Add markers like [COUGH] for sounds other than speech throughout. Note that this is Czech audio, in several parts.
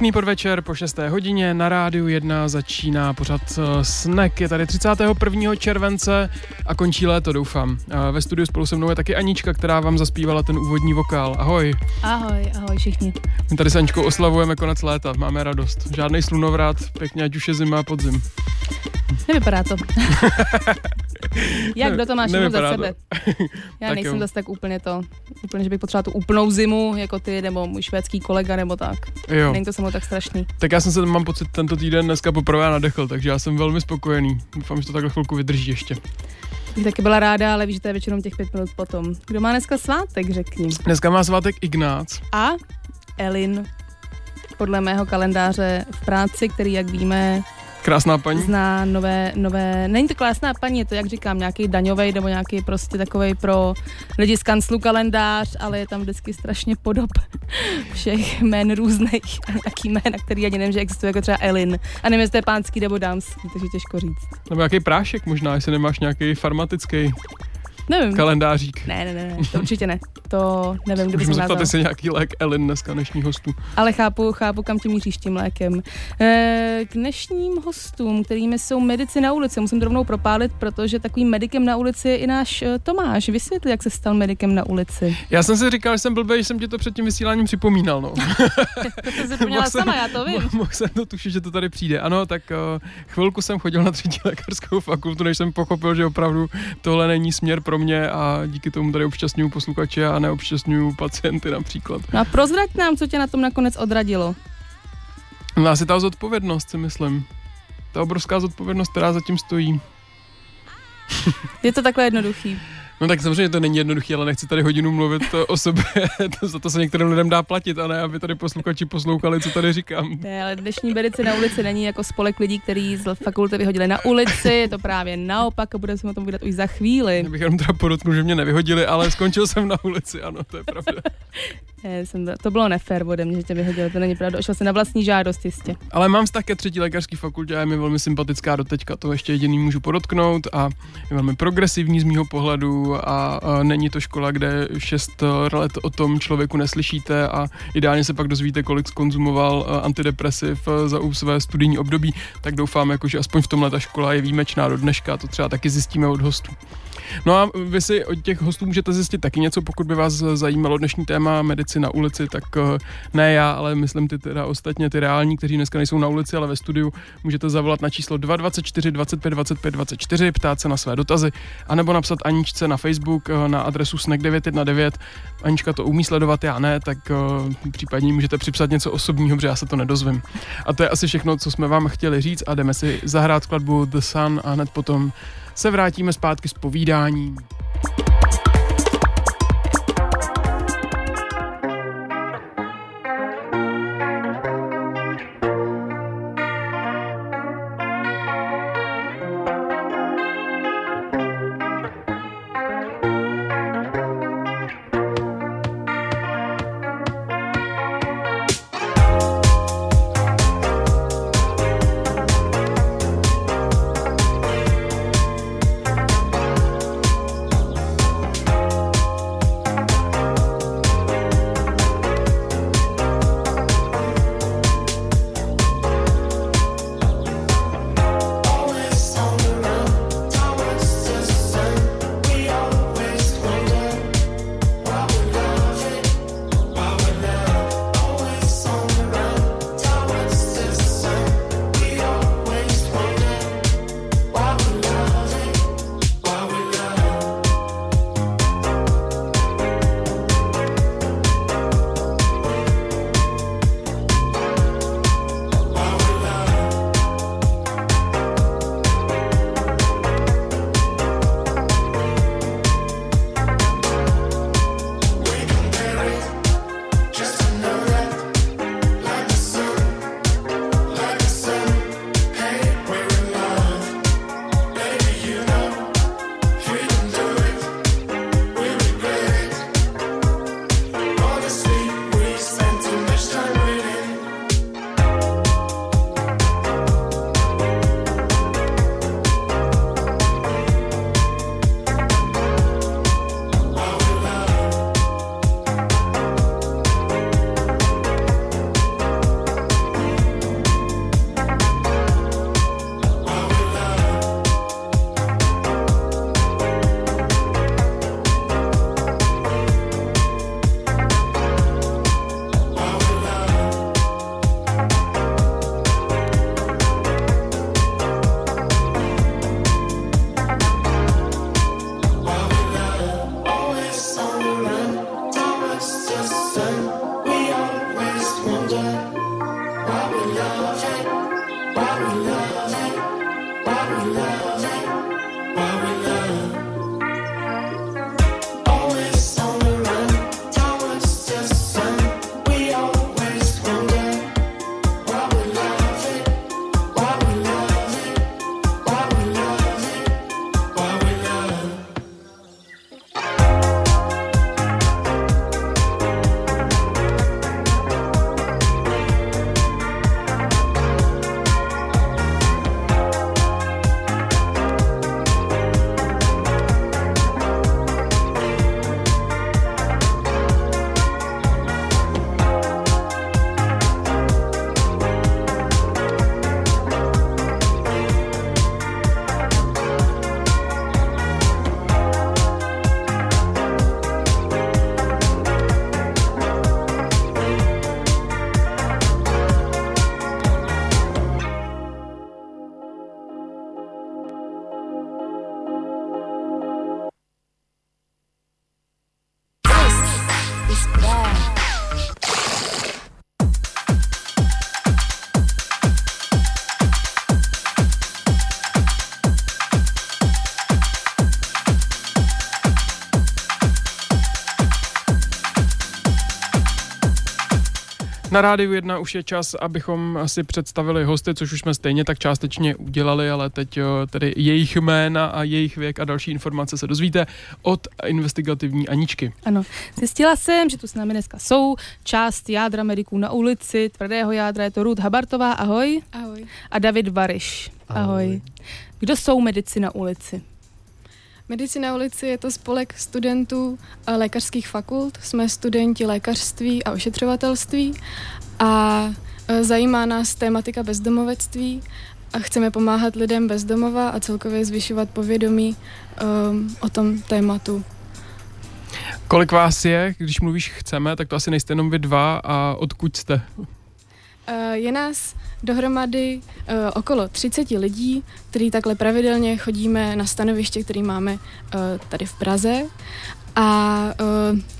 Pěkný podvečer po 6. hodině na rádiu 1 začíná pořad eh, Snack. Je tady 31. července a končí léto, doufám. Ve studiu spolu se mnou je taky Anička, která vám zaspívala ten úvodní vokál. Ahoj. Ahoj, ahoj všichni. My tady s Aničkou oslavujeme konec léta, máme radost. Žádný slunovrat, pěkně ať už je zima a podzim. Nevypadá to. [LAUGHS] Jak, kdo to máš jenom za sebe? [LAUGHS] Já Tak nejsem jo. zase tak úplně to, úplně, že bych potřebovala tu úplnou zimu, jako ty, nebo můj švédský kolega, nebo tak. Jo, Není to se mnou tak strašný. tak já jsem se, mám pocit, tento týden dneska poprvé nadechl, takže já jsem velmi spokojený. Doufám, že to takhle chvilku vydrží ještě. Bych taky byla ráda, ale víš, že to je většinou těch pět minut potom. Kdo má dneska svátek, řekni. Dneska má svátek Ignác. A Elin, podle mého kalendáře v práci, který, jak víme, Krásná paní. zná nové, nové, není to krásná paní, je to, jak říkám, nějaký daňový nebo nějaký prostě takový pro lidi z kanclu kalendář, ale je tam vždycky strašně podob [LAUGHS] všech jmén různých [LAUGHS] a nějaký jména, který ani nevím, že existuje, jako třeba Elin. A nevím, jestli to je pánský nebo dámský, takže těžko říct. Nebo nějaký prášek možná, jestli nemáš nějaký farmatický Nevím. kalendářích. Ne, ne, ne, to určitě ne. To nevím, kdo by Můžu se zeptat, jestli nějaký lék Ellen dneska dnešní hostu. Ale chápu, chápu, kam tě míříš tím lékem. E, k dnešním hostům, kterými jsou medici na ulici, musím to rovnou propálit, protože takovým medikem na ulici je i náš eh, Tomáš. Vysvětli, jak se stal medikem na ulici. Já jsem si říkal, že jsem blbý, že jsem ti to před tím vysíláním připomínal. No. [LAUGHS] To jsi zapomněla sama, já to vím. Mohl jsem to tušit, že to tady přijde. Ano, tak uh, chvilku jsem chodil na třetí lékařskou fakultu, než jsem pochopil, že opravdu tohle není směr pro mě a díky tomu tady občasňuju posluchače a neobčasňuju pacienty například. No a prozrať nám, co tě na tom nakonec odradilo. No asi ta zodpovědnost, si myslím. Ta obrovská zodpovědnost, která zatím stojí. Je to takhle jednoduchý. No tak samozřejmě to není jednoduché, ale nechci tady hodinu mluvit o sobě. [LAUGHS] To- Za to se některým lidem dá platit, a ne, aby tady posluchači poslouchali, co tady říkám. Ne, ale dnešní medici na ulici není jako spolek lidí, který z fakulty vyhodili na ulici, je to právě naopak a budeme se o tom povídat už za chvíli. Já bych jenom teda podotknul, že mě nevyhodili, ale skončil jsem na ulici, ano, to je pravda. [LAUGHS] Ne, jsem to, to bylo nefér ode mě, že tě vyhodili, to není pravda. Ošel se na vlastní žádost jistě. Ale mám vztah ke třetí lékařské fakultě a je mi velmi sympatická doteďka, to ještě jediný můžu podotknout a je velmi progresivní z mýho pohledu a, a není to škola, kde šest let o tom člověku neslyšíte a ideálně se pak dozvíte, kolik skonzumoval eh, antidepresiv eh, za své studijní období, tak doufám, jako, že aspoň v tomhle ta škola je výjimečná do dneška, to třeba taky zjistíme od hostů. No a vy si od těch hostů můžete zjistit taky něco, pokud by vás zajímalo dnešní téma medici na ulici, tak eh, ne já, ale myslím ty teda ostatně ty reální, kteří dneska nejsou na ulici, ale ve studiu, můžete zavolat na číslo 224 25 25 24, ptát se na své dotazy, anebo napsat Aničce na Facebook eh, na adresu snack919. Anička to umí sledovat, já ne, tak eh, případně můžete připsat něco osobního, protože já se to nedozvím. A to je asi všechno, co jsme vám chtěli říct a jdeme si zahrát skladbu The Sun a hned potom se vrátíme zpátky s povídáním. Na rádiu 1 už je čas, abychom si představili hosty, což už jsme stejně tak částečně udělali, ale teď tedy jejich jména a jejich věk a další informace se dozvíte od investigativní Aničky. Ano, zjistila jsem, že tu s námi dneska jsou část jádra mediků na ulici, tvrdého jádra je to Ruth Habartová, ahoj. Ahoj. A David Variš, ahoj. ahoj. Kdo jsou medici na ulici? Medici na ulici je to spolek studentů lékařských fakult. Jsme studenti lékařství a ošetřovatelství a e, zajímá nás tématika bezdomovectví a chceme pomáhat lidem bezdomova a celkově zvyšovat povědomí um, o tom tématu. Kolik vás je, když mluvíš chceme, tak to asi nejste jenom vy dva a odkud jste? Uh, je nás dohromady uh, okolo 30 lidí, kteří takhle pravidelně chodíme na stanoviště, který máme uh, tady v Praze. A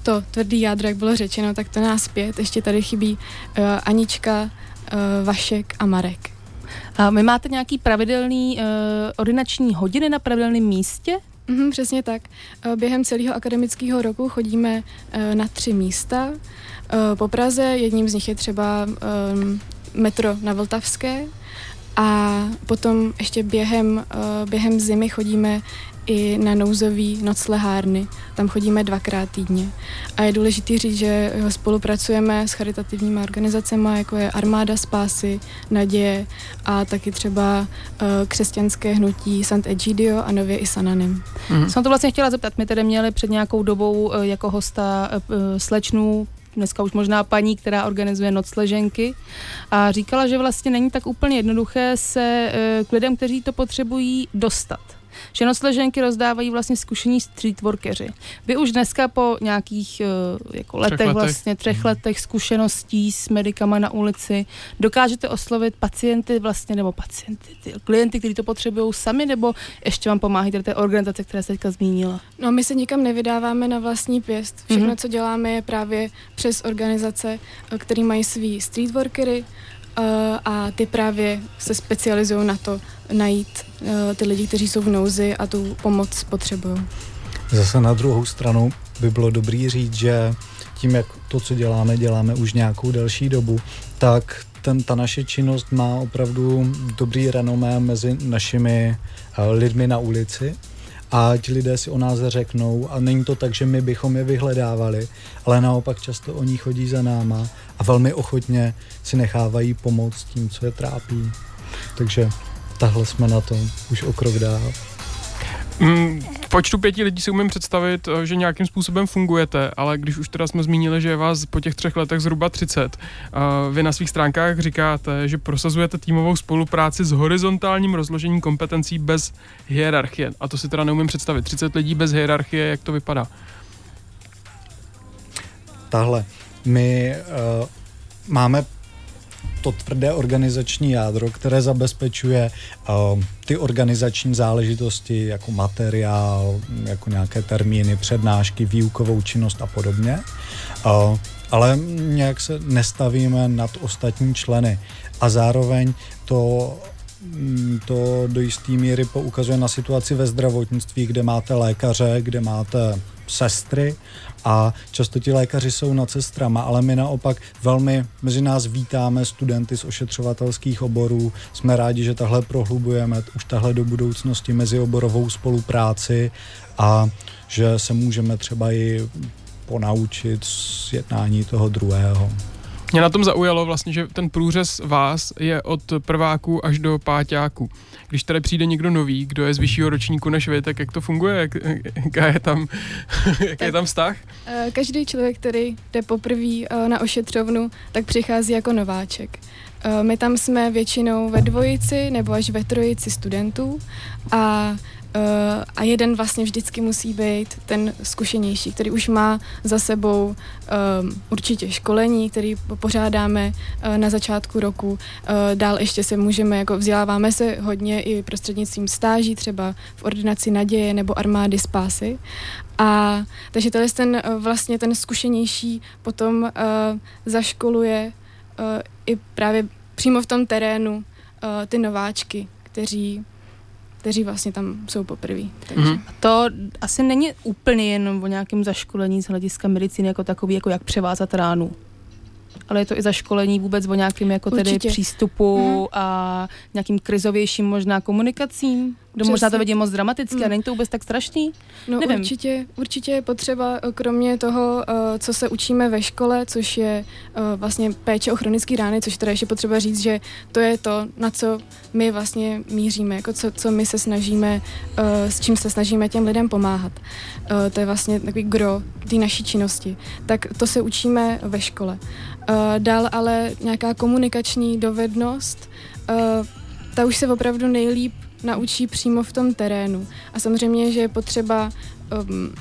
to tvrdý jádro, jak bylo řečeno, tak to nás pět. Ještě tady chybí Anička, Vašek a Marek. A my máte nějaký pravidelný uh, ordinační hodiny na pravidelném místě? Mm, přesně tak. Během celého akademického roku chodíme na tři místa. Po Praze, jedním z nich je třeba um, metro na Vltavské a potom ještě během, uh, během zimy chodíme i na nouzový noclehárny. Tam chodíme dvakrát týdně. A je důležité říct, že spolupracujeme s charitativními organizacemi, jako je Armáda spásy, Naděje a taky třeba uh, křesťanské hnutí Sant Egidio a nově i Sananem. Mm. Jsem to vlastně chtěla zeptat. My tady měli před nějakou dobou uh, jako hosta uh, slečnu dneska už možná paní, která organizuje nocleženky a říkala, že vlastně není tak úplně jednoduché se eh, k lidem, kteří to potřebují, dostat že nocleženky rozdávají vlastně zkušení streetworkeři. Vy už dneska po nějakých uh, jako letech, letech, vlastně třech mhm. letech zkušeností s medikama na ulici dokážete oslovit pacienty vlastně, nebo pacienty, ty klienty, kteří to potřebují sami, nebo ještě vám pomáhají té organizace, která se teďka zmínila? No my se nikam nevydáváme na vlastní pěst. Všechno, mm-hmm. co děláme, je právě přes organizace, eh, které mají svý streetworkery, Eh, a ty právě se specializují na to najít eh, ty lidi, kteří jsou v nouzi a tu pomoc potřebují. Zase na druhou stranu by bylo dobrý říct, že tím, jak to, co děláme, děláme už nějakou delší dobu, tak ten, ta naše činnost má opravdu dobrý renomé mezi našimi uh, lidmi na ulici a ti lidé si o nás řeknou a není to tak, že my bychom je vyhledávali, ale naopak často oni chodí za náma a velmi ochotně si nechávají pomoct tím, co je trápí. Takže tahle jsme na to už o krok dál. Mm, v počtu pěti lidí si umím představit, eh, že nějakým způsobem fungujete, ale když už teda jsme zmínili, že je vás po těch třech letech zhruba 30, eh, vy na svých stránkách říkáte, že prosazujete týmovou spolupráci s horizontálním rozložením kompetencí bez hierarchie. A to si teda neumím představit. 30 lidí bez hierarchie, jak to vypadá? Tahle. My uh, máme to tvrdé organizační jádro, které zabezpečuje uh, ty organizační záležitosti jako materiál, jako nějaké termíny, přednášky, výukovou činnost a podobně. Uh, ale nějak se nestavíme nad ostatní členy. A zároveň to mm, to do jisté míry poukazuje na situaci ve zdravotnictví, kde máte lékaře, kde máte sestry a často ti lékaři jsou nad sestrama, ale my naopak velmi mezi nás vítáme studenty z ošetřovatelských oborů. Jsme rádi, že tahle prohlubujeme už tahle do budoucnosti mezioborovou spolupráci a že se můžeme třeba i ponaučit z jednání toho druhého. Mě na tom zaujalo vlastně, že ten průřez vás je od prváků až do páťáků. Když tady přijde někdo nový, kdo je z vyššího ročníku než vy, tak jak to funguje? Jak, jaká je tam, [LAUGHS] jaký je tam vztah? Eh, každý člověk, který jde poprvé eh, na ošetřovnu, tak přichází jako nováček. Eh, my tam jsme většinou ve dvojici nebo až ve trojici studentů a Uh, a jeden vlastně vždycky musí být ten zkušenější, který už má za sebou um, určitě školení, který pořádáme uh, na začátku roku. Uh, dál ještě se můžeme, jako vzděláváme se hodně i prostřednictvím stáží, třeba v ordinaci naděje nebo armády spásy. A takže tenhle ten vlastně ten zkušenější potom uh, zaškoluje uh, i právě přímo v tom terénu uh, ty nováčky, kteří kteří vlastně tam jsou poprvé. Takže. Mm-hmm. To asi není úplně jenom o nějakém zaškolení z hlediska medicíny jako takový, jako jak převázat ránu. ale je to i zaškolení vůbec o nějakým jako tedy Určitě. přístupu Mhm. a nějakým krizovějším možná komunikacím. Kdo Přesně. možná to vidí moc dramaticky a Mm. není to vůbec tak strašný? No Nevím. určitě, určitě je potřeba, eh, kromě toho, eh, co se učíme ve škole, což je eh, vlastně péče o chronické rány, což teda ještě potřeba říct, že to je to, na co my vlastně míříme, jako co, co my se snažíme, s čím se snažíme těm lidem pomáhat. To je vlastně takový gro té naší činnosti. Tak to se učíme ve škole. Dál ale nějaká komunikační dovednost, ta už se opravdu nejlíp naučí přímo v tom terénu. A samozřejmě, že je potřeba um,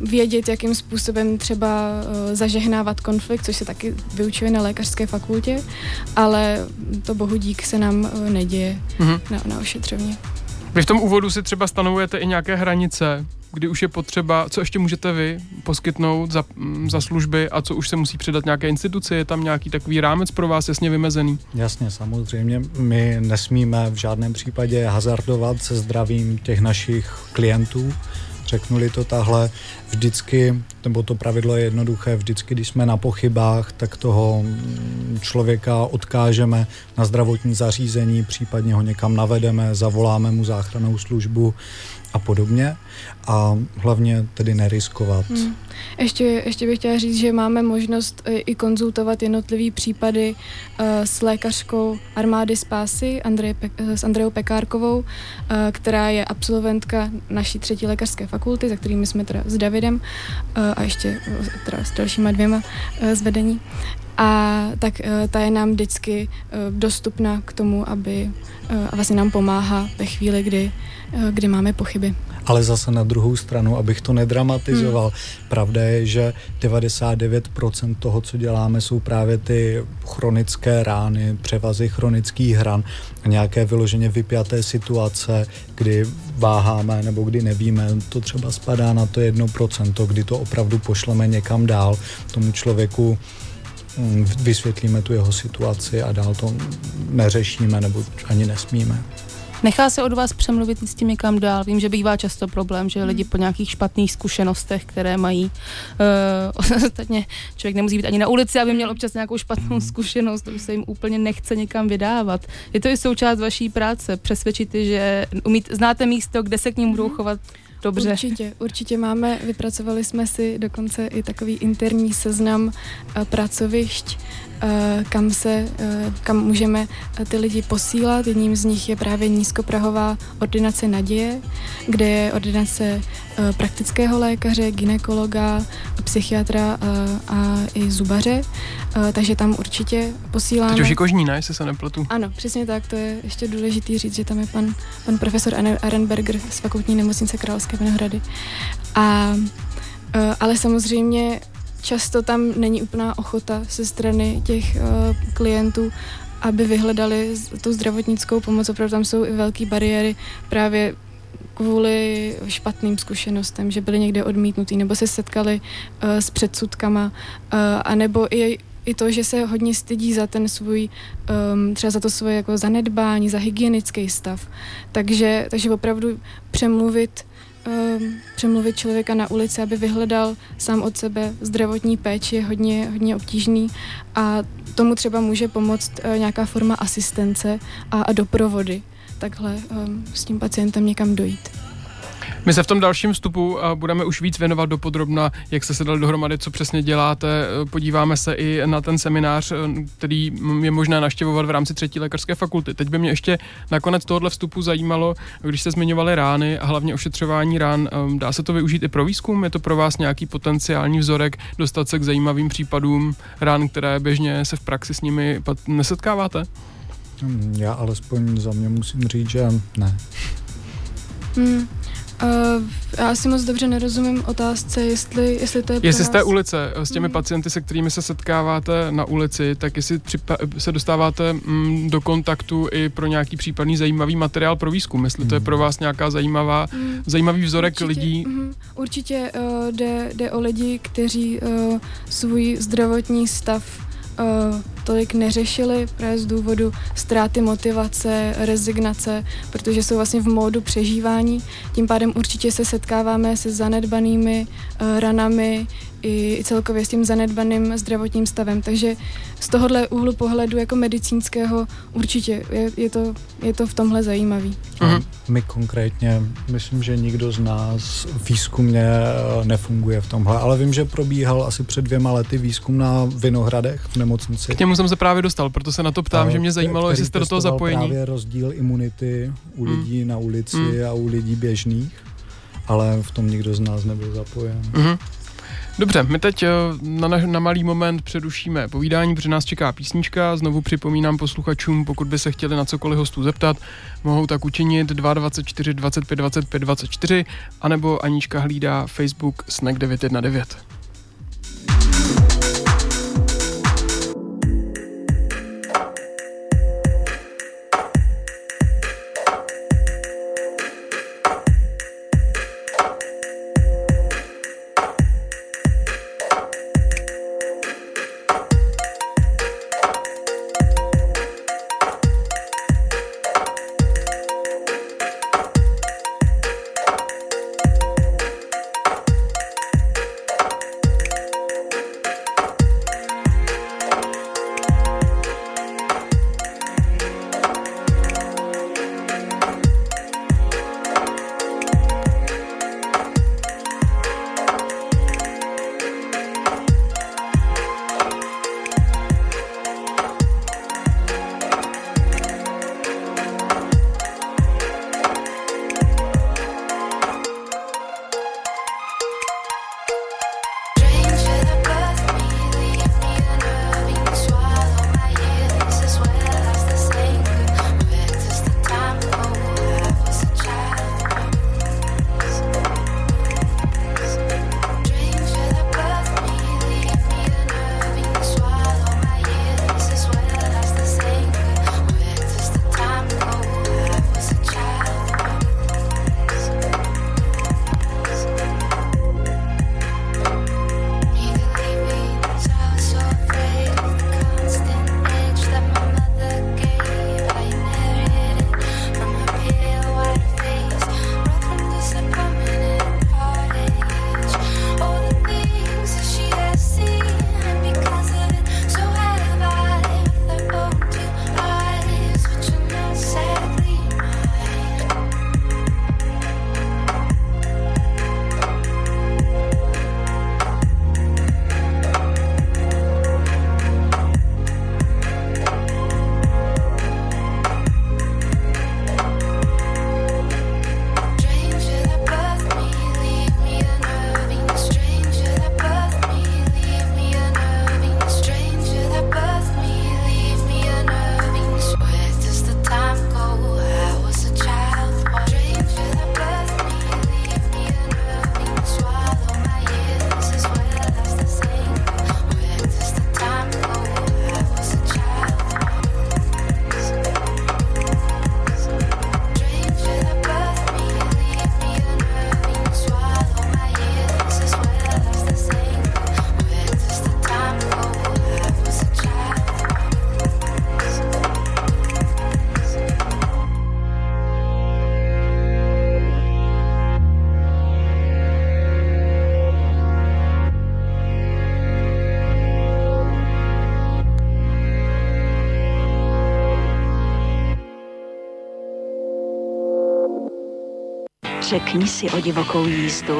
vědět, jakým způsobem třeba uh, zažehnávat konflikt, což se taky vyučuje na lékařské fakultě, ale to bohu dík se nám uh, neděje Mhm. na, na ošetřovně. Vy v tom úvodu si třeba stanovujete i nějaké hranice, kdy už je potřeba, co ještě můžete vy poskytnout za, mm, za služby a co už se musí předat nějaké instituci, je tam nějaký takový rámec pro vás jasně vymezený? Jasně, samozřejmě. My nesmíme v žádném případě hazardovat se zdravím těch našich klientů. Řeknuli to tahle, vždycky, nebo to pravidlo je jednoduché, vždycky, když jsme na pochybách, tak toho mm, člověka odkážeme na zdravotní zařízení, případně ho někam navedeme, zavoláme mu záchranou službu a podobně. A hlavně tedy neriskovat. Hmm. Ještě, ještě bych chtěla říct, že máme možnost eh, i konzultovat jednotlivý případy uh, s lékařkou armády spásy Andreje, Pe- eh, s Andreou Pekárkovou, uh, která je absolventka naší třetí lékařské fakulty, za kterými jsme teda s Davidem uh, a ještě uh, teda s dalšíma dvěma uh, z vedení. A tak uh, ta je nám vždycky uh, dostupná k tomu, aby uh, a vlastně nám pomáhá ve chvíli, kdy, kdy máme pochyby. Ale zase na druhou stranu, abych to nedramatizoval, hmm. pravda je, že 99% toho, co děláme, jsou právě ty chronické rány, převazy chronických hran a nějaké vyloženě vypjaté situace, kdy váháme nebo kdy nevíme, to třeba spadá na to 1%, kdy to opravdu pošleme někam dál tomu člověku vysvětlíme tu jeho situaci a dál to neřešíme nebo ani nesmíme. Nechá se od vás přemluvit s tím někam dál? Vím, že bývá často problém, že lidi po nějakých špatných zkušenostech, které mají, uh, [LAUGHS] ostatně člověk nemusí být ani na ulici, aby měl občas nějakou špatnou zkušenost, to už se jim úplně nechce někam vydávat. Je to i součást vaší práce, přesvědčit, že umít, znáte místo, kde se k ním budou chovat dobře. Určitě, určitě máme, vypracovali jsme si dokonce i takový interní seznam uh, pracovišť, kam se, uh, kam můžeme uh, ty lidi posílat. Jedním z nich je právě nízkoprahová ordinace Naděje, kde je ordinace praktického lékaře, ginekologa, psychiatra a i zubaře, takže tam určitě posíláme. Teď už i kožní, ne, jestli se nepletu. Ano, přesně tak, to je ještě důležitý říct, že tam je pan, pan profesor Arenberger z fakultní nemocnice Královské Vinohrady. A, ale samozřejmě často tam není úplná ochota ze strany těch e, klientů, aby vyhledali tu zdravotnickou pomoc. Opravdu tam jsou i velké bariéry právě kvůli špatným zkušenostem, že byli někde odmítnutí nebo se setkali uh, s předsudkama, uh, anebo i i to, že se hodně stydí za ten svůj, um, třeba za to svoje jako zanedbání, za hygienický stav. Takže, takže opravdu přemluvit, přemluvit člověka na ulici, aby vyhledal sám od sebe zdravotní péči je hodně, hodně obtížný a tomu třeba může pomoct uh, nějaká forma asistence a, a doprovody takhle um, s tím pacientem někam dojít. My se v tom dalším vstupu eh, budeme už víc věnovat do podrobna, jak jste se dali dohromady, co přesně děláte. Eh, Podíváme se i na ten seminář, eh, který je možné naštěvovat v rámci třetí lékařské fakulty. Teď by mě ještě nakonec tohohle vstupu zajímalo, když jste zmiňovali rány a hlavně ošetřování rán, dá se to využít i pro výzkum? Je to pro vás nějaký potenciální vzorek dostat se k zajímavým případům rán, které běžně se v praxi s nimi nesetkáváte? Hmm, Já alespoň za mě musím říct, že ne. Hmm. Uh, já si moc dobře nerozumím otázce, jestli, jestli to je Jestli z té ulice, s těmi Mhm. pacienty, se kterými se setkáváte na ulici, tak jestli připa- se dostáváte mm, do kontaktu i pro nějaký případný zajímavý materiál pro výzkum, jestli to je pro vás nějaká zajímavá, Hmm. zajímavý vzorek Určitě, lidí. mhm. Určitě uh, jde, jde o lidi, kteří uh, svůj zdravotní stav uh, tolik neřešili právě z důvodu ztráty motivace, rezignace, protože jsou vlastně v módu přežívání. Tím pádem určitě se setkáváme se zanedbanými uh, ranami, i celkově s tím zanedbaným zdravotním stavem. Takže z tohohle úhlu pohledu jako medicínského určitě je, je, to, je to v tomhle zajímavý. Uh-huh. My konkrétně, myslím, že nikdo z nás výzkumně eh, nefunguje v tomhle, ale vím, že probíhal asi před dvěma lety výzkum na Vinohradech v nemocnici. K němu jsem se právě dostal, proto se na to ptám, a, že mě zajímalo, jestli jste do toho zapojení. právě rozdíl imunity u hmm. lidí mm. na ulici mm. a u lidí běžných, ale v tom nikdo z nás nebyl zapojen. Mm-hmm. Dobře, my teď eh, na, na malý moment přerušíme povídání, protože nás čeká písnička. Znovu připomínám posluchačům, pokud by se chtěli na cokoliv hostů zeptat, mohou tak učinit 224 25 25 24, anebo Anička hlídá Facebook Snack 919. Řekni si o divokou jízdu.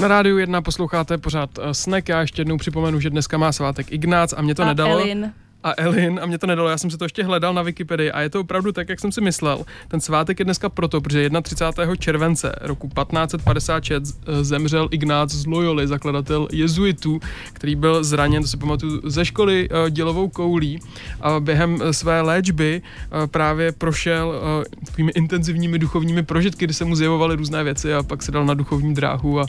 Na rádiu 1 posloucháte pořád eh, Snek. Já ještě jednou připomenu, že dneska má svátek Ignác a mě to a nedalo. Elin a Elin a mě to nedalo, já jsem se to ještě hledal na Wikipedii a je to opravdu tak, jak jsem si myslel. Ten svátek je dneska proto, protože 31. července roku 1556 zemřel Ignác z Loyoli, zakladatel jezuitů, který byl zraněn, to si pamatuju, ze školy uh, dělovou koulí a během uh, své léčby uh, právě prošel takovými intenzivními duchovními prožitky, kdy se mu zjevovaly různé věci a pak se dal na duchovní dráhu a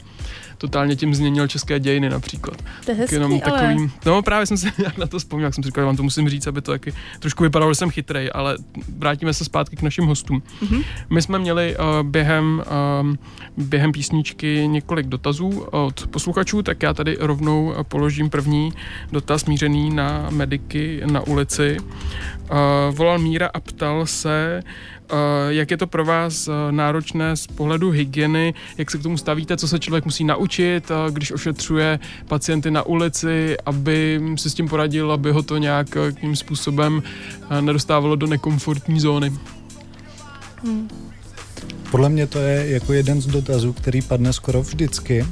totálně tím změnil české dějiny například. To je hezký, jenom ale... takovým, no právě jsem si [LAUGHS] nějak na to vzpomněl, jak jsem si říkal, že vám to musím říct, aby to taky trošku vypadalo, že jsem chytrej, ale vrátíme se zpátky k našim hostům. Mm-hmm. My jsme měli uh, během, uh, během písničky několik dotazů od posluchačů, tak já tady rovnou položím první dotaz mířený na mediky na ulici. Uh, volal Míra a ptal se, uh, jak je to pro vás uh, náročné z pohledu hygieny, jak se k tomu stavíte, co se člověk musí naučit, uh, když ošetřuje pacienty na ulici, aby si s tím poradil, aby ho to nějak tím způsobem nedostávalo do nekomfortní zóny. Hmm. Podle mě to je jako jeden z dotazů, který padne skoro vždycky.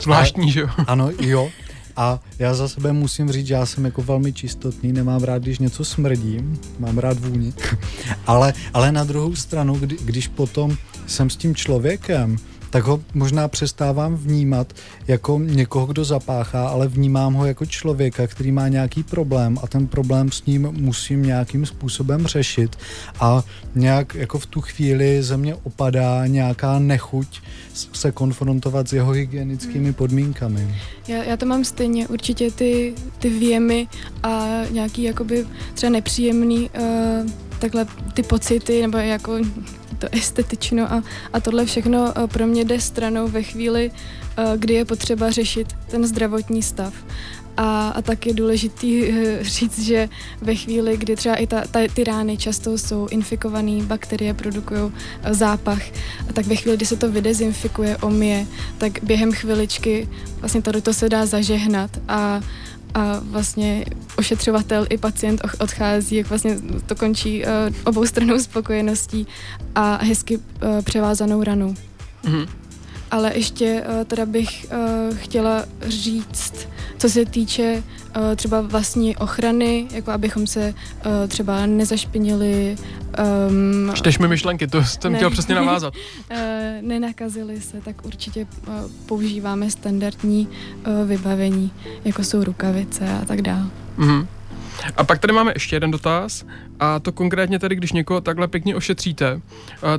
Zvláštní, že jo? Ano, jo. [LAUGHS] A já za sebe musím říct, že já jsem jako velmi čistotný, nemám rád, když něco smrdí, mám rád vůni. [LAUGHS] ale, ale na druhou stranu, kdy, když potom jsem s tím člověkem, tak ho možná přestávám vnímat jako někoho, kdo zapáchá, ale vnímám ho jako člověka, který má nějaký problém a ten problém s ním musím nějakým způsobem řešit a nějak jako v tu chvíli ze mě opadá nějaká nechuť se konfrontovat s jeho hygienickými podmínkami. Já, já to mám stejně, určitě ty, ty věmy a nějaký jakoby třeba nepříjemný uh, takhle ty pocity nebo jako to estetično a, a tohle všechno eh, pro mě jde stranou ve chvíli, eh, kdy je potřeba řešit ten zdravotní stav. A, a tak je důležitý eh, říct, že ve chvíli, kdy třeba i ta, ta, ty rány často jsou infikované, bakterie produkují zápach, a tak ve chvíli, kdy se to vydezinfikuje, omije, tak během chviličky vlastně to, to se dá zažehnat a a vlastně ošetřovatel i pacient odchází, jak vlastně to končí uh, obou stranou spokojeností a hezky uh, převázanou ranou. Mm-hmm. Ale ještě uh, teda bych chtěla říct, co se týče uh, třeba vlastní ochrany, jako abychom se uh, třeba nezašpinili. Um, Čteš mi myšlenky, to jsem ne, chtěl přesně navázat. uh, [LAUGHS] nenakazili se, tak určitě uh, používáme standardní uh, vybavení, jako jsou rukavice a tak dále. Mm-hmm. A pak tady máme ještě jeden dotaz, a to konkrétně tady, když někoho takhle pěkně ošetříte,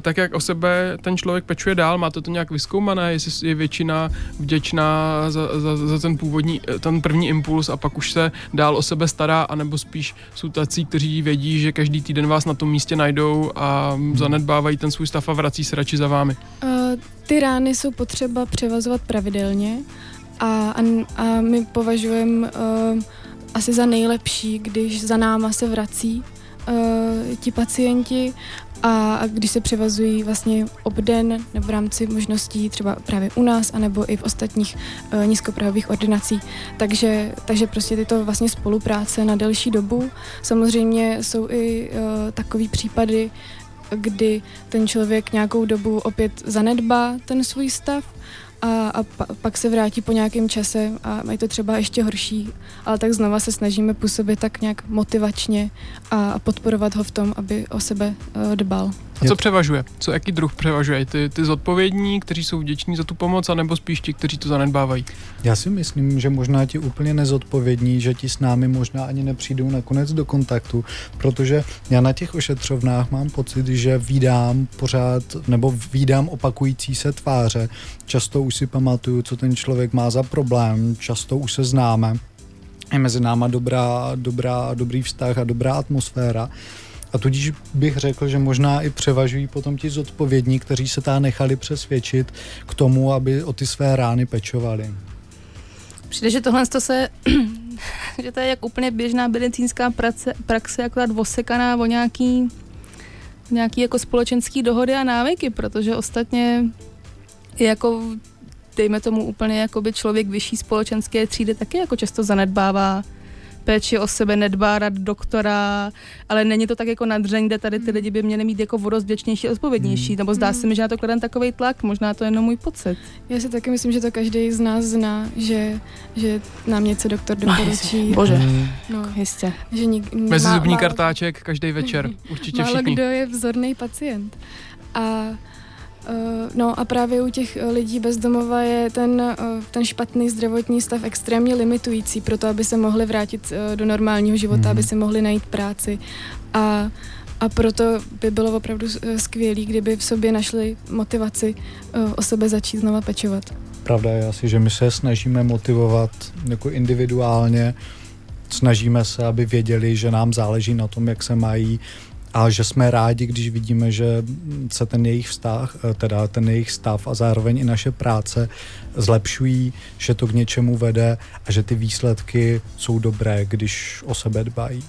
tak jak o sebe ten člověk pečuje dál, máte to nějak vyskoumané, jestli je většina vděčná za, za, za ten původní, ten první impuls a pak už se dál o sebe stará, anebo spíš jsou tací, kteří vědí, že každý týden vás na tom místě najdou a zanedbávají ten svůj stav a vrací se radši za vámi. Uh, ty rány jsou potřeba převazovat pravidelně a, a, a my považujeme uh, asi za nejlepší, když za náma se vrací uh, ti pacienti a, a když se převazují vlastně obden nebo v rámci možností třeba právě u nás, anebo i v ostatních uh, nízkoprahových ordinací. Takže, takže prostě tyto vlastně spolupráce na delší dobu. Samozřejmě jsou i uh, takové případy, kdy ten člověk nějakou dobu opět zanedbá ten svůj stav a, a pa, pak se vrátí po nějakém čase a je to třeba ještě horší, ale tak znova se snažíme působit tak nějak motivačně a, podporovat ho v tom, aby o sebe uh, dbal. A co převažuje? Co, jaký druh převažuje? Ty, ty zodpovědní, kteří jsou vděční za tu pomoc, anebo spíš ti, kteří to zanedbávají? Já si myslím, že možná ti úplně nezodpovědní, že ti s námi možná ani nepřijdou nakonec do kontaktu, protože já na těch ošetřovnách mám pocit, že výdám pořád, nebo výdám opakující se tváře. Často už si pamatuju, co ten člověk má za problém, často už se známe. Je mezi náma dobrá, dobrá, dobrý vztah a dobrá atmosféra. A tudíž bych řekl, že možná i převažují potom ti zodpovědní, kteří se tá nechali přesvědčit k tomu, aby o ty své rány pečovali. Přijde, že tohle to se, [CLEARS THROAT] že to je jak úplně běžná medicínská praxe, praxe akorát osekaná o nějaký, nějaký jako společenský dohody a návyky, protože ostatně jako dejme tomu úplně jakoby člověk vyšší společenské třídy taky jako často zanedbává péči o sebe, nedbá rad doktora, ale není to tak jako nadřeň, kde tady ty lidi by měli mít jako vděčnější a odpovědnější. Hmm. Nebo zdá se mi, že na to kladem takový tlak, možná to je jenom můj pocit. Já si taky myslím, že to každý z nás zná, že, že nám něco doktor doporučí. Bože, hmm. no, jistě. Že nik, Mezi zubní kartáček každý večer, určitě málo všichni. kdo je vzorný pacient. A no a právě u těch eh, lidí bezdomova je ten, eh, ten špatný zdravotní stav extrémně limitující pro to, aby se mohli vrátit do normálního života, mm. aby si mohli najít práci. A, a proto by bylo opravdu skvělé, kdyby v sobě našli motivaci o sebe začít znova pečovat. Pravda je asi, že my se snažíme motivovat jako individuálně snažíme se, aby věděli, že nám záleží na tom, jak se mají a že jsme rádi, když vidíme, že se ten jejich vztah, eh, teda ten jejich stav a zároveň i naše práce zlepšují, že to k něčemu vede a že ty výsledky jsou dobré, když o sebe dbají.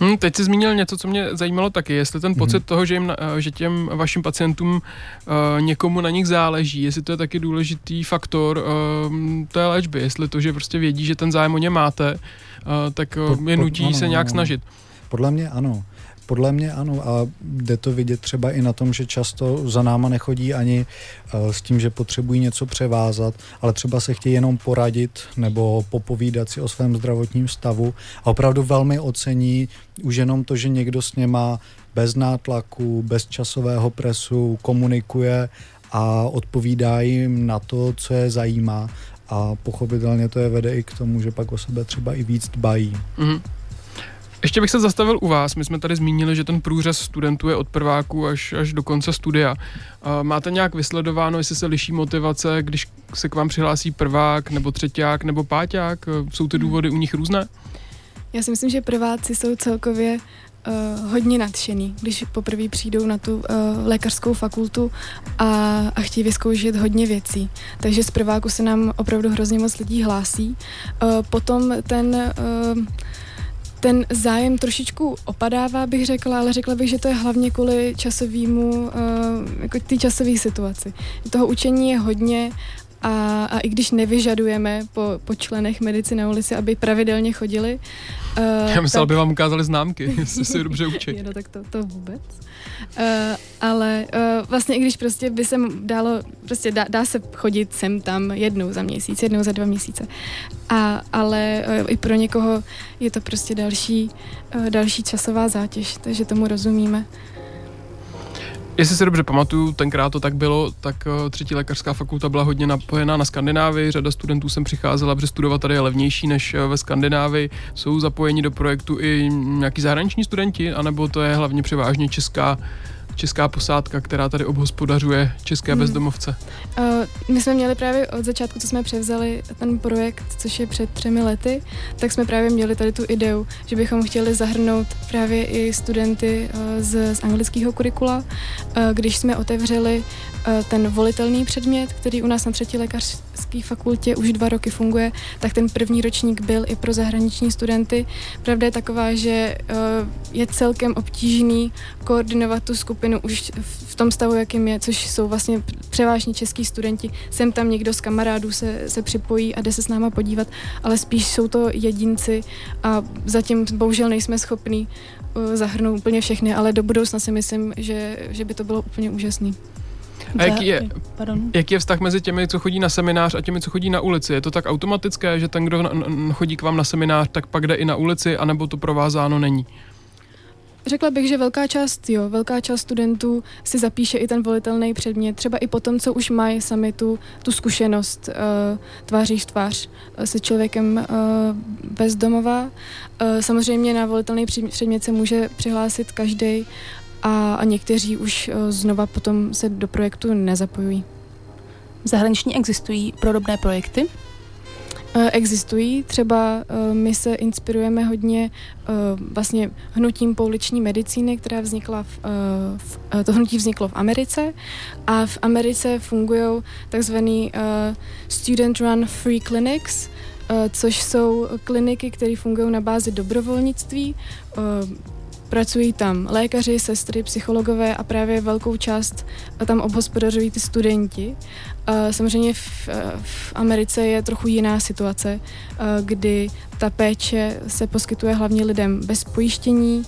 Hmm, teď jsi zmínil něco, co mě zajímalo taky, jestli ten pocit hmm. toho, že, jim, eh, že těm vašim pacientům uh, někomu na nich záleží, jestli to je taky důležitý faktor uh, té léčby, jestli to, že prostě vědí, že ten zájem o ně máte, uh, tak uh, je nutí pod, se nějak ano, snažit. Podle mě ano. Podle mě ano a jde to vidět třeba i na tom, že často za náma nechodí ani uh, s tím, že potřebují něco převázat, ale třeba se chtějí jenom poradit nebo popovídat si o svém zdravotním stavu a opravdu velmi ocení už jenom to, že někdo s něma bez nátlaku, bez časového presu komunikuje a odpovídá jim na to, co je zajímá a pochopitelně to je vede i k tomu, že pak o sebe třeba i víc dbají. Mm-hmm. Ještě bych se zastavil u vás. My jsme tady zmínili, že ten průřez studentů je od prváku až, až do konce studia. Máte nějak vysledováno, jestli se liší motivace, když se k vám přihlásí prvák, nebo třetíák, nebo páťák? Jsou ty důvody u nich různé? Já si myslím, že prváci jsou celkově uh, hodně nadšený, když poprvé přijdou na tu uh, lékařskou fakultu a, a chtějí vyzkoušet hodně věcí. Takže z prváku se nám opravdu hrozně moc lidí hlásí. Uh, potom ten uh, ten zájem trošičku opadává, bych řekla, ale řekla bych, že to je hlavně kvůli časovému, uh, jako té časové situaci. Toho učení je hodně a, a i když nevyžadujeme po, po členech medici na ulici, aby pravidelně chodili. Uh, Já myslel, tak... aby vám ukázali známky, [LAUGHS] jestli si dobře učí. no tak to, to vůbec. Uh, ale uh, vlastně i když prostě by se dalo, prostě dá, dá se chodit sem tam jednou za měsíc, jednou za dva měsíce. A, ale uh, i pro někoho je to prostě další, uh, další časová zátěž, takže tomu rozumíme. Jestli si dobře pamatuju, tenkrát to tak bylo, tak uh, třetí lékařská fakulta byla hodně napojená na Skandinávii. Řada studentů sem přicházela, protože studovat tady je levnější než uh, ve Skandinávii. Jsou zapojeni do projektu i nějaký zahraniční studenti, anebo to je hlavně převážně česká česká posádka, která tady obhospodařuje české hmm. bezdomovce? Uh, my jsme měli právě od začátku, co jsme převzali ten projekt, což je před třemi lety, tak jsme právě měli tady tu ideu, že bychom chtěli zahrnout právě i studenty uh, z, z anglického kurikula. Uh, když jsme otevřeli ten volitelný předmět, který u nás na třetí lékařské fakultě už dva roky funguje, tak ten první ročník byl i pro zahraniční studenty. Pravda je taková, že uh, je celkem obtížný koordinovat tu skupinu už v tom stavu, jakým je, což jsou vlastně převážně český studenti. Sem tam někdo z kamarádů se, se připojí a jde se s náma podívat, ale spíš jsou to jedinci a zatím bohužel nejsme schopní uh, zahrnout úplně všechny, ale do budoucna si myslím, že, že by to bylo úplně úžasný. A jaký je, jaký je vztah mezi těmi, co chodí na seminář a těmi, co chodí na ulici? Je to tak automatické, že ten, kdo chodí k vám na seminář, tak pak jde i na ulici, anebo to provázáno není? Řekla bych, že velká část, jo, velká část studentů si zapíše i ten volitelný předmět, třeba i po tom, co už mají sami tu, tu zkušenost uh, tváří v tvář uh, se člověkem uh, bezdomová. Uh, samozřejmě na volitelný předmět se může přihlásit každý a, a někteří už uh, znova potom se do projektu nezapojují. Zahraniční existují podobné projekty? Eh, existují. Třeba eh, my se inspirujeme hodně eh, vlastně hnutím pouliční medicíny, která vznikla v, v to hnutí vzniklo v Americe a v Americe fungují takzvaný student run free clinics, což jsou kliniky, které fungují na bázi dobrovolnictví. Pracují tam lékaři, sestry, psychologové a právě velkou část tam obhospodařují ty studenti. Samozřejmě v, v Americe je trochu jiná situace, kdy ta péče se poskytuje hlavně lidem bez pojištění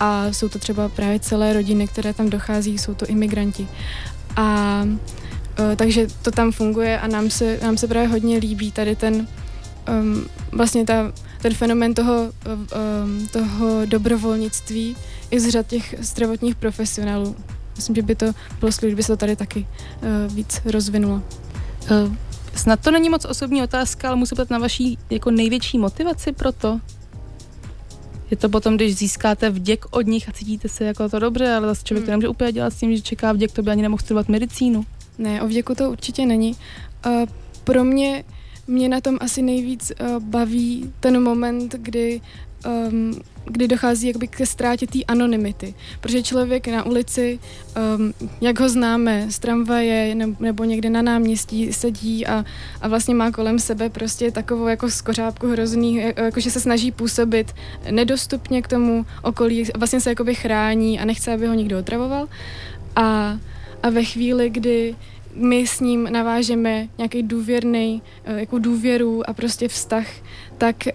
a jsou to třeba právě celé rodiny, které tam dochází, jsou to imigranti. A takže to tam funguje a nám se, nám se právě hodně líbí tady ten um, vlastně ta, ten fenomen toho, um, toho dobrovolnictví i z řad těch zdravotních profesionálů. Myslím, že by to bylo skvělé, kdyby se to tady taky uh, víc rozvinulo. Uh, snad to není moc osobní otázka, ale musím ptat na vaší jako největší motivaci pro to? Je to potom, když získáte vděk od nich a cítíte se jako to dobře, ale zase člověk hmm. to nemůže úplně dělat s tím, že čeká vděk, to by ani nemohl studovat medicínu. Ne, o vděku to určitě není. Uh, pro mě mě na tom asi nejvíc uh, baví ten moment, kdy um, kdy dochází jakoby ke ztrátě té anonymity. Protože člověk na ulici, um, jak ho známe, z tramvaje nebo někde na náměstí sedí a, a vlastně má kolem sebe prostě takovou jako skořápku hrozný, jakože se snaží působit nedostupně k tomu okolí, vlastně se jakoby chrání a nechce, aby ho nikdo otravoval. A, a ve chvíli, kdy my s ním navážeme nějaký důvěrný, eh, jako důvěru a prostě vztah, tak, eh,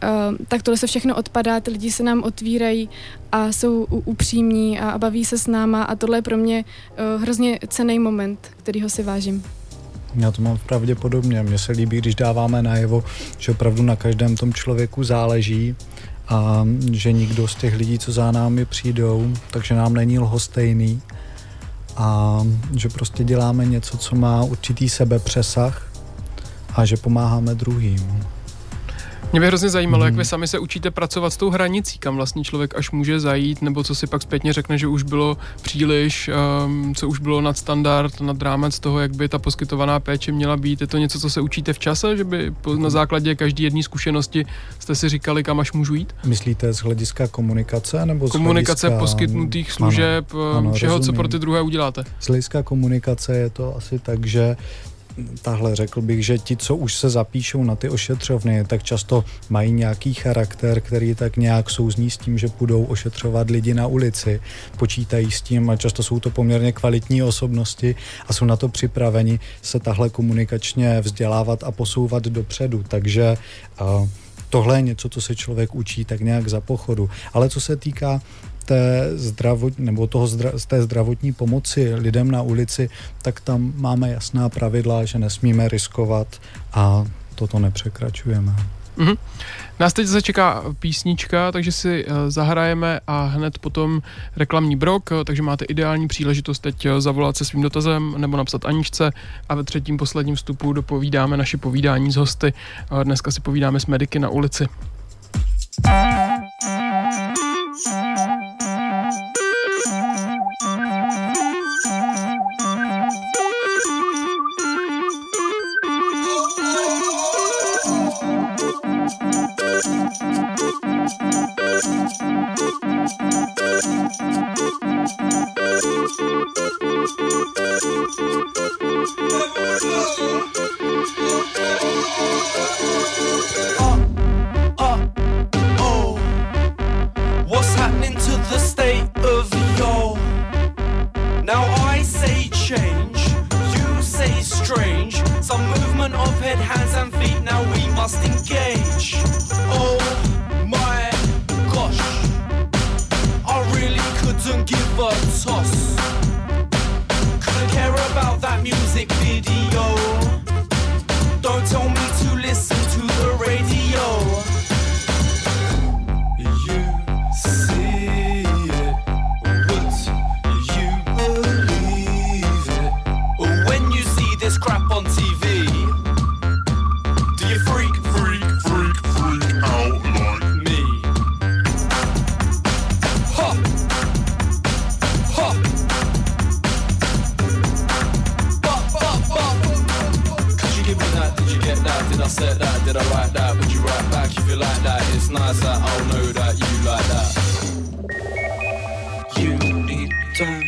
tak tohle se všechno odpadá, ty lidi se nám otvírají a jsou upřímní a, baví se s náma a tohle je pro mě eh, hrozně cený moment, kterýho si vážím. Já to mám pravděpodobně. Mně se líbí, když dáváme najevo, že opravdu na každém tom člověku záleží a že nikdo z těch lidí, co za námi přijdou, takže nám není lhostejný a že prostě děláme něco, co má určitý sebepřesah a že pomáháme druhým. Mě by hrozně zajímalo, hmm. jak vy sami se učíte pracovat s tou hranicí, kam vlastně člověk až může zajít, nebo co si pak zpětně řekne, že už bylo příliš, um, co už bylo nad standard, nad rámec toho, jak by ta poskytovaná péče měla být. Je to něco, co se učíte v čase, že by na základě každé jedné zkušenosti jste si říkali, kam až můžu jít? Myslíte z hlediska komunikace nebo z Komunikace hlediska... poskytnutých služeb, ano, ano, všeho, rozumím. co pro ty druhé uděláte? Z hlediska komunikace je to asi tak, že tahle řekl bych, že ti, co už se zapíšou na ty ošetřovny, tak často mají nějaký charakter, který tak nějak souzní s tím, že budou ošetřovat lidi na ulici, počítají s tím a často jsou to poměrně kvalitní osobnosti a jsou na to připraveni se tahle komunikačně vzdělávat a posouvat dopředu. Takže uh, tohle je něco, co se člověk učí tak nějak za pochodu. Ale co se týká té, zdravot, nebo toho zdra, z té zdravotní pomoci lidem na ulici, tak tam máme jasná pravidla, že nesmíme riskovat a toto nepřekračujeme. Mm-hmm. Nás teď zase čeká písnička, takže si uh, zahrajeme a hned potom reklamní brok, takže máte ideální příležitost teď uh, zavolat se svým dotazem nebo napsat Aničce a ve třetím posledním vstupu dopovídáme naše povídání s hosty. Dneska si povídáme s mediky na ulici. said I said that, did I write that? Would you write back if you like that? It's nice that I'll know that you like that. You need time.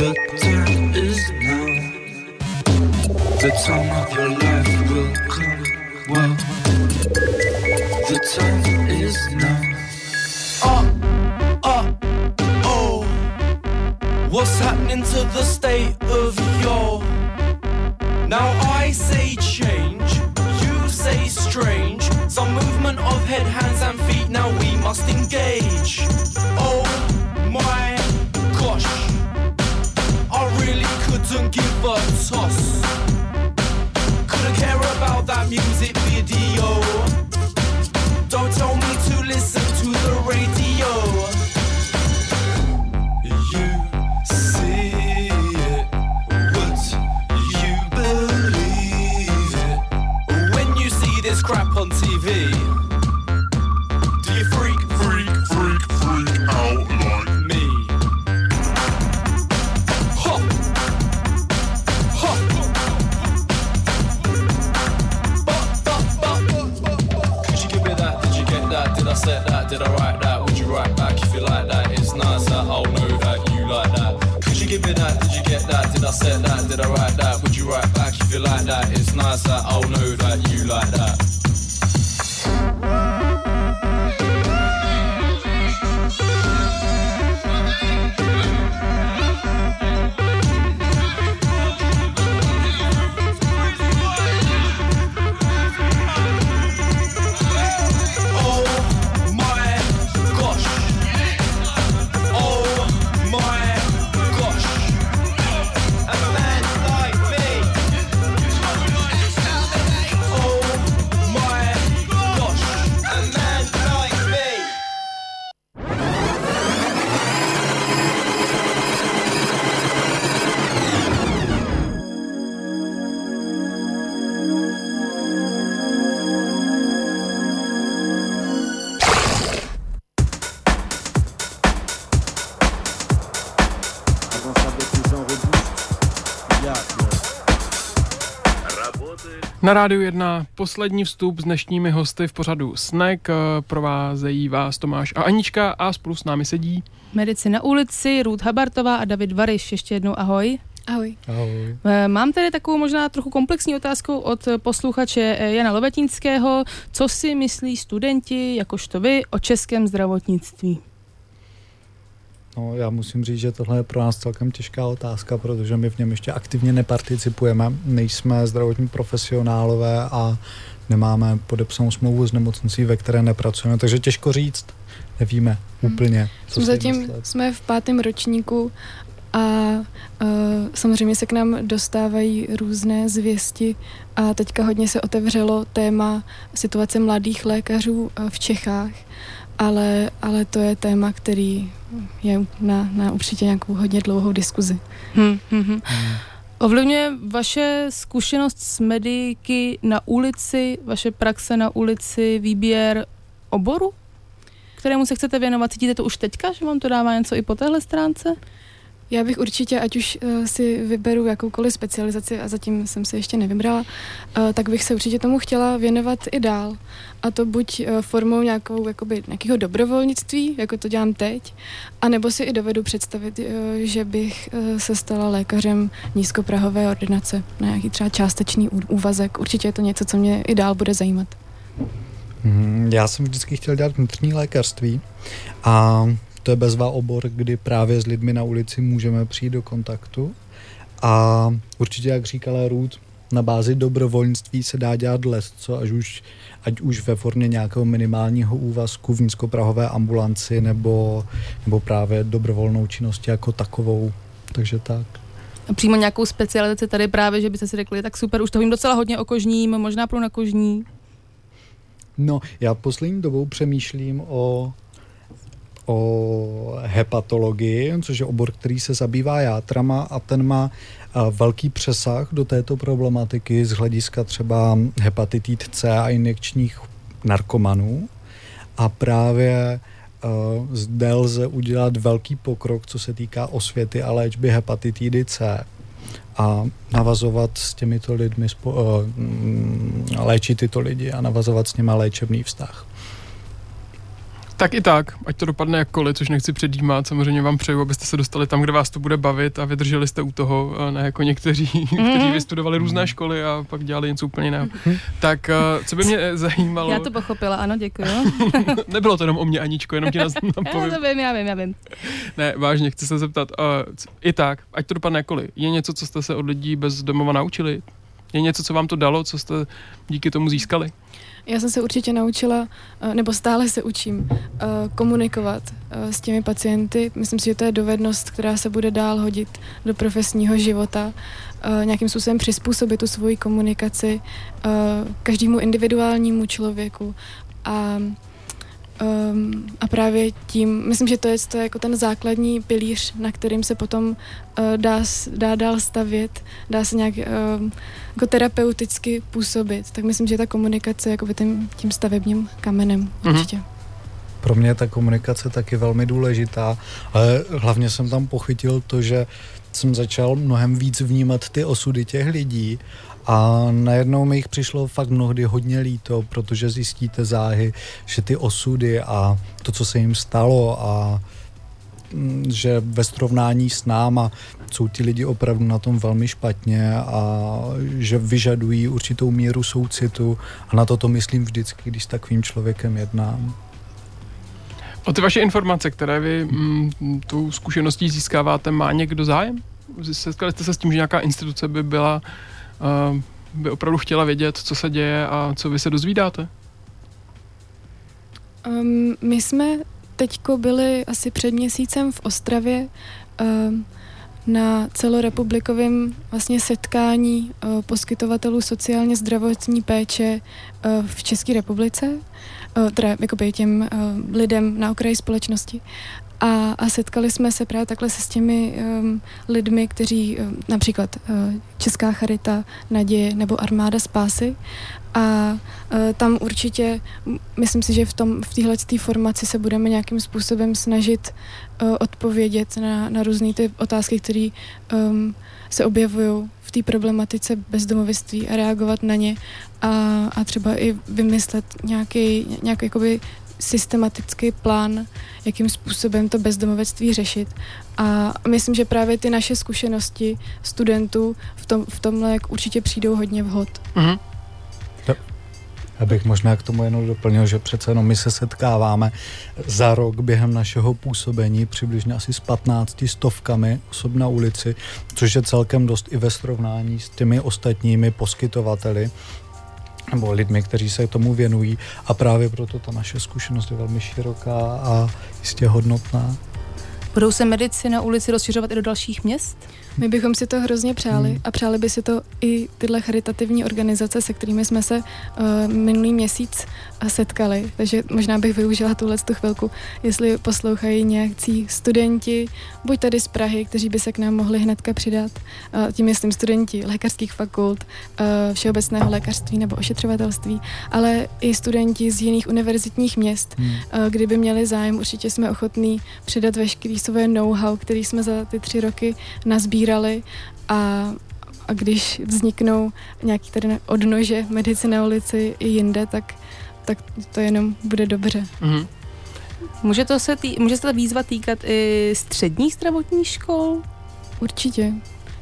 The time is now. The time of your life will come. Well, the time is now. Up, uh, up, uh, oh. What's happening to the state head, hands, and feet. Now we must engage. Oh my gosh, I really couldn't give a toss. Na rádiu 1 poslední vstup s dnešními hosty v pořadu Snack. Eh, provázejí vás Tomáš a Anička a spolu s námi sedí Medici na ulici, Ruth Habartová a David Variš. Ještě jednou ahoj. Ahoj. Ahoj. Eh, Mám tady takovou možná trochu komplexní otázku od posluchače eh, Jana Lovetínského. Co si myslí studenti, jakožto vy, o českém zdravotnictví? No, já musím říct, že tohle je pro nás celkem těžká otázka, protože my v něm ještě aktivně neparticipujeme, nejsme zdravotní profesionálové a nemáme podepsanou smlouvu s nemocnicí, ve které nepracujeme, takže těžko říct, nevíme Hmm. úplně, co zatím myslet. jsme v pátém ročníku a uh, samozřejmě se k nám dostávají různé zvěsti a teďka hodně se otevřelo téma situace mladých lékařů uh, v Čechách, ale, ale to je téma, který je na, na určitě nějakou hodně dlouhou diskuzi. Hm, hm, hm. Hmm. Ovlivňuje vaše zkušenost s mediky na ulici, vaše praxe na ulici, výběr oboru, kterému se chcete věnovat? Cítíte to už teďka, že vám to dává něco i po téhle stránce? Já bych určitě, ať už uh, si vyberu jakoukoliv specializaci a zatím jsem se ještě nevybrala, uh, tak bych se určitě tomu chtěla věnovat i dál. A to buď uh, formou nějakou, jakoby, nějakého dobrovolnictví, jako to dělám teď, anebo si i dovedu představit, že bych se stala lékařem nízkoprahové ordinace na nějaký třeba částečný úvazek. Určitě je to něco, co mě i dál bude zajímat. Mhm, Já jsem vždycky chtěl dělat vnitřní lékařství a to je bezva obor, kdy právě s lidmi na ulici můžeme přijít do kontaktu a určitě, jak říkala Ruth, na bázi dobrovolnictví se dá dělat les, co až už, ať už ve formě nějakého minimálního úvazku v nízkoprahové ambulanci nebo, nebo právě dobrovolnou činnosti jako takovou. Takže tak. A přímo nějakou specializaci tady právě, že byste si řekli, tak super, už to vím docela hodně o kožním, možná pro na kožní. No, já poslední dobou přemýšlím o, o hepatologii, což je obor, který se zabývá játrama a ten má a, velký přesah do této problematiky z hlediska třeba hepatitid C a injekčních narkomanů. A právě uh, zde lze udělat velký pokrok, co se týká osvěty a léčby hepatitidy C a navazovat s těmito lidmi, spo, mm, léčit tyto lidi a navazovat s nimi léčebný vztah. Tak i tak, ať to dopadne jakkoliv, což nechci předjímat, samozřejmě vám přeju, abyste se dostali tam, kde vás to bude bavit a vydrželi jste u toho, a ne jako někteří, [LAUGHS] kteří vystudovali různé školy a pak dělali něco úplně jiného. Tak eh, co by mě eh, zajímalo, Já to pochopila, ano, děkuji. [LAUGHS] nebylo to jenom o mě, Aničko, jenom ti nás [LAUGHS] Já napovím. to vím, já vím, já vím. Ne, vážně, chci se zeptat, uh, c- i tak, ať to dopadne jakkoliv, je něco, co jste se od lidí bez domova naučili? Je něco, co vám to dalo, co jste díky tomu získali? Já jsem se určitě naučila, eh, nebo stále se učím, eh, komunikovat eh, s těmi pacienty. Myslím si, že to je dovednost, která se bude dál hodit do profesního života. Nějakým způsobem přizpůsobit tu svoji komunikaci každému individuálnímu člověku. A Um, a právě tím, myslím, že to je, to je jako ten základní pilíř, na kterým se potom uh, dá, dá dál stavět, dá se nějak um, jako terapeuticky působit. Tak myslím, že ta komunikace je jako tím, tím stavebním kamenem Mhm. určitě. Pro mě je ta komunikace taky velmi důležitá, ale hlavně jsem tam pochytil to, že jsem začal mnohem víc vnímat ty osudy těch lidí a najednou mi jich přišlo fakt mnohdy hodně líto, protože zjistíte záhy, že ty osudy a to, co se jim stalo a mm, že ve srovnání s náma jsou ti lidi opravdu na tom velmi špatně a že vyžadují určitou míru soucitu a na to to myslím vždycky, když s takovým člověkem jednám. O ty vaše informace, které vy m, tu zkušeností získáváte, má někdo zájem? Setkali jste se s tím, že nějaká instituce by byla, by opravdu chtěla vědět, co se děje a co vy se dozvídáte? Um, my jsme teďko byli asi před měsícem v Ostravě um, na celorepublikovém vlastně setkání uh, poskytovatelů sociálně zdravotní péče uh, v České republice, uh, teda jakoby těm uh, lidem na okraji společnosti. A, a setkali jsme se právě takhle se s těmi um, lidmi, kteří um, například uh, Česká charita, Naděje nebo Armáda spásy. A uh, tam určitě, myslím si, že v, tom, v téhle formaci se budeme nějakým způsobem snažit uh, odpovědět na, na různé ty otázky, které um, se objevují v té problematice bezdomoviství a reagovat na ně a, a třeba i vymyslet nějaký, nějaký jakoby systematický plán, jakým způsobem to bezdomovectví řešit. A myslím, že právě ty naše zkušenosti studentů v, tom, v tomhle určitě přijdou hodně vhod. Mm-hmm. Já bych možná k tomu jenom doplnil, že přece jenom my se setkáváme za rok během našeho působení přibližně asi s 15 stovkami osob na ulici, což je celkem dost i ve srovnání s těmi ostatními poskytovateli nebo lidmi, kteří se tomu věnují a právě proto ta naše zkušenost je velmi široká a jistě hodnotná. Budou se medici na ulici rozšiřovat i do dalších měst? My bychom si to hrozně přáli hmm. a přáli by si to i tyhle charitativní organizace, se kterými jsme se uh, minulý měsíc uh, setkali. Takže možná bych využila tuhle tu chvilku, jestli poslouchají nějakcí studenti, buď tady z Prahy, kteří by se k nám mohli hnedka přidat. Uh, tím myslím studenti lékařských fakult, uh, všeobecného lékařství nebo ošetřovatelství, ale i studenti z jiných univerzitních měst. Hmm. Uh, kdyby měli zájem, určitě jsme ochotní přidat veškerý své know-how, který jsme za ty tři roky nazbírali sbírali a, a když vzniknou nějaký tady odnože medici na ulici i jinde, tak, tak to jenom bude dobře. Mm-hmm. Může, to se tý, může se ta výzva týkat i středních zdravotních škol? Určitě.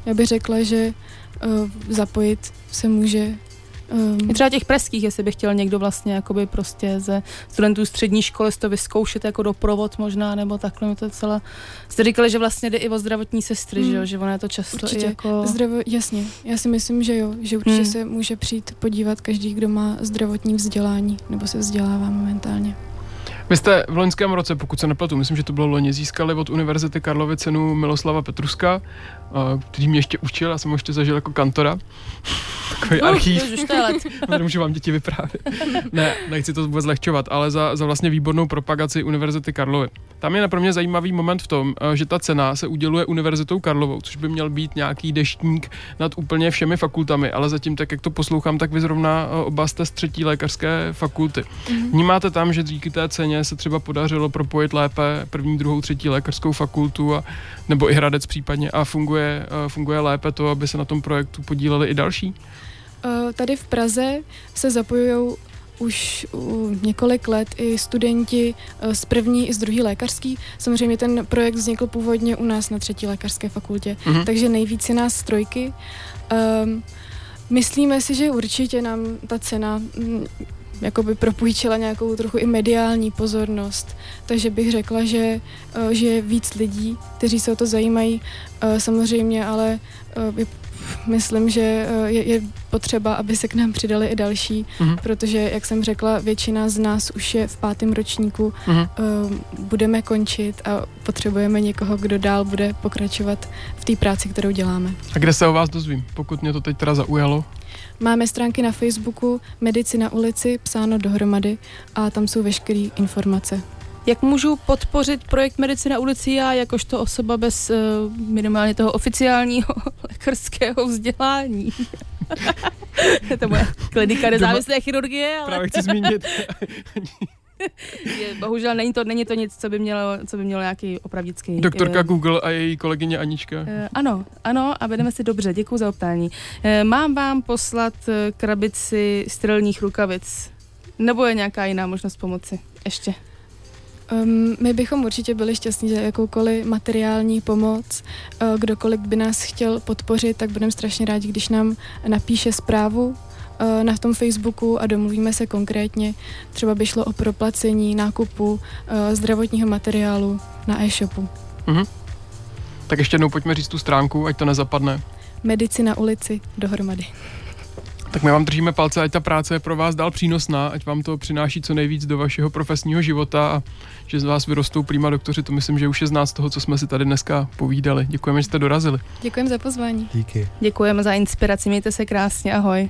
Já bych řekla, že uh, zapojit se může Um, třeba těch pražských, jestli by chtěl někdo vlastně jakoby prostě ze studentů střední školy to vyzkoušet jako doprovod možná, nebo takhle mi to celé. Jste říkali, že vlastně jde i o zdravotní sestry, hmm. že jo, že ono je to často určitě. i jako... Zdravo, jasně, já si myslím, že jo, že určitě hmm. se může přijít podívat každý, kdo má zdravotní vzdělání, nebo se vzdělává momentálně. Vy jste v loňském roce, pokud se nepletu, myslím, že to bylo loni, získali od Univerzity Karlovy cenu Miloslava Petruska, který mě ještě učil, já jsem ho ještě zažil jako kantora. [LAUGHS] Takový uh, archív. [LAUGHS] Můžu vám děti vyprávět. [LAUGHS] ne, nechci to vůbec lehčovat, ale za, za vlastně výbornou propagaci Univerzity Karlovy. Tam je pro mě zajímavý moment v tom, že ta cena se uděluje Univerzitou Karlovou, což by měl být nějaký deštník nad úplně všemi fakultami, ale zatím tak, jak to poslouchám, tak vy zrovna oba jste z třetí lékařské fakulty. Mm-hmm. Vnímáte tam, že díky té ceně se třeba podařilo propojit lépe první, druhou, třetí lékařskou fakultu a, nebo i Hradec případně a funguje, funguje lépe to, aby se na tom projektu podíleli i další? Tady v Praze se zapojují už několik let i studenti z první i z druhé lékařský. Samozřejmě ten projekt vznikl původně u nás na třetí lékařské fakultě, mm-hmm. takže nejvíc je nás trojky. Um, myslíme si, že určitě nám ta cena jakoby propůjčila nějakou trochu i mediální pozornost. Takže bych řekla, že, eh, že je víc lidí, kteří se o to zajímají. Eh, samozřejmě, ale eh, myslím, že je, je potřeba, aby se k nám přidali i další, mm-hmm. protože, jak jsem řekla, většina z nás už je v pátém ročníku, mm-hmm. budeme končit a potřebujeme někoho, kdo dál bude pokračovat v té práci, kterou děláme. A kde se o vás dozvím, pokud mě to teď teda zaujalo? Máme stránky na Facebooku Medici na ulici, psáno dohromady a tam jsou veškeré informace. Jak můžu podpořit projekt Medici na ulici já, jakožto osoba bez uh, minimálně toho oficiálního [LAUGHS] lékařského vzdělání? [LAUGHS] to moje klinika nezávislé chirurgie, ale... Právě chci zmínit. [LAUGHS] je, bohužel není to, není to nic, co by mělo, co by mělo nějaký opravdický... Doktorka uh, Google a její kolegyně Anička. Uh, ano, ano a vedeme si dobře, děkuji za optání. Uh, mám vám poslat krabici sterilních rukavic, nebo je nějaká jiná možnost pomoci? Ještě. Um, my bychom určitě byli šťastní za jakoukoliv materiální pomoc. Uh, kdokoliv by nás chtěl podpořit, tak budeme strašně rádi, když nám napíše zprávu na tom Facebooku a domluvíme se konkrétně. Třeba by šlo o proplacení nákupu uh, zdravotního materiálu na e-shopu. Mhm. Tak ještě jednou pojďme říct tu stránku, ať to nezapadne. Medici na ulici dohromady. Tak my vám držíme palce, ať ta práce je pro vás dál přínosná, ať vám to přináší co nejvíc do vašeho profesního života a že z vás vyrostou prýma doktoři, to myslím, že už je z nás toho, co jsme si tady dneska povídali. Děkujeme, že jste dorazili. Děkujeme za pozvání. Díky. Děkujeme za inspiraci, mějte se krásně, ahoj.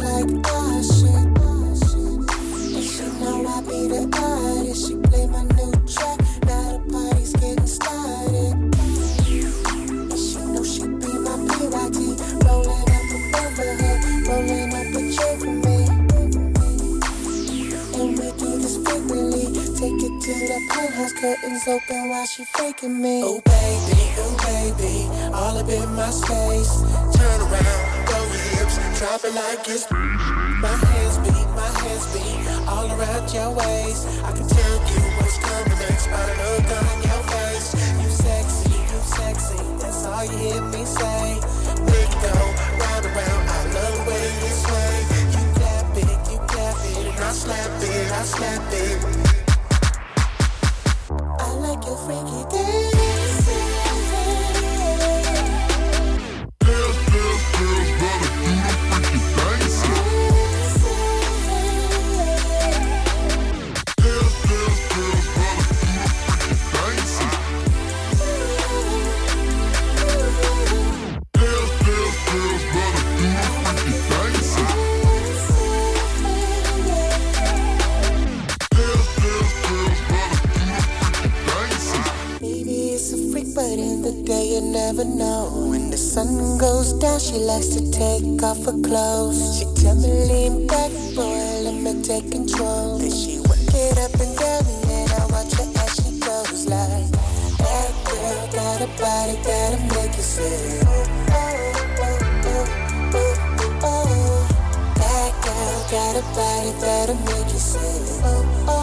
like ocean. And she know I be the artist. She play my new track. Now the party's getting started. And she know she be my PYT. Rolling up above her, rolling up a chair for me. And we do this frequently. Take it to the penthouse, curtains open while she faking me. Oh baby, oh baby, all up in my space. Turn around, hips, drop it like it's my hands be, my hands be all around your waist. I can tell you what's coming next by the look on your face. You sexy, you sexy, that's all you hear me say. It go round and round. I love the way you sway. You clap it, you clap it, and I slap it, I slap it. I like your freaky dancing. Take off her clothes. She tell me lean back, boy, let me take control. Then she work it up and down, and I watch her as she goes like. That girl got a body that'll make you say, oh, oh, oh, oh, oh, oh. That girl got a body that'll make you say, oh, oh,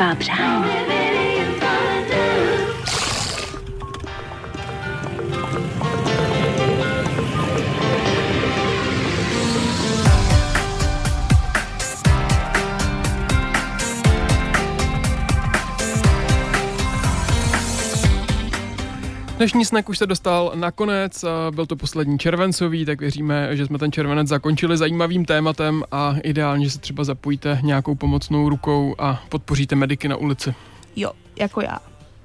tvá přání. Dnešní snack už se dostal nakonec, byl to poslední červencový, tak věříme, že jsme ten červenec zakončili zajímavým tématem a ideálně, že se třeba zapojíte nějakou pomocnou rukou a podpoříte mediky na ulici. Jo, jako já.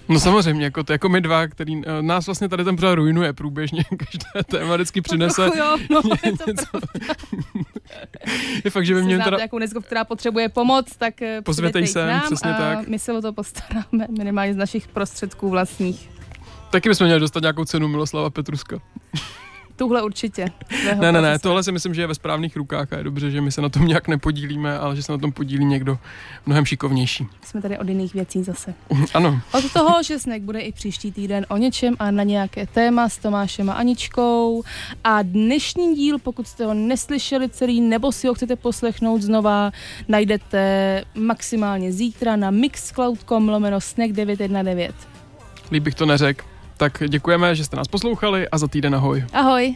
No samozřejmě, jako, to, jako my dva, který uh, nás vlastně tady ten pořád ruinuje průběžně, [LAUGHS] každé téma vždycky přinese No, jo, no, [LAUGHS] je to něco. je fakt, že by mě teda... nějakou neziskovku, která potřebuje pomoc, tak eh, Pozvěte ji sem, nám přesně tak. my se o to postaráme minimálně z našich prostředků vlastních. Taky bychom měli dostat nějakou cenu Miloslava Petruska. Tuhle určitě. Ne, ne, ne, tohle si myslím, že je ve správných rukách a je dobře, že my se na tom nějak nepodílíme, ale že se na tom podílí někdo mnohem šikovnější. Jsme tady od jiných věcí zase. [LAUGHS] Ano, Od toho, že snack bude i příští týden o něčem a na nějaké téma s Tomášem a Aničkou. A dnešní díl, pokud jste ho neslyšeli celý, nebo si ho chcete poslechnout znova, najdete maximálně zítra na mixcloud.com lomeno snack 919. líp bych to neřekl. Tak děkujeme, že jste nás poslouchali a za týden ahoj. Ahoj!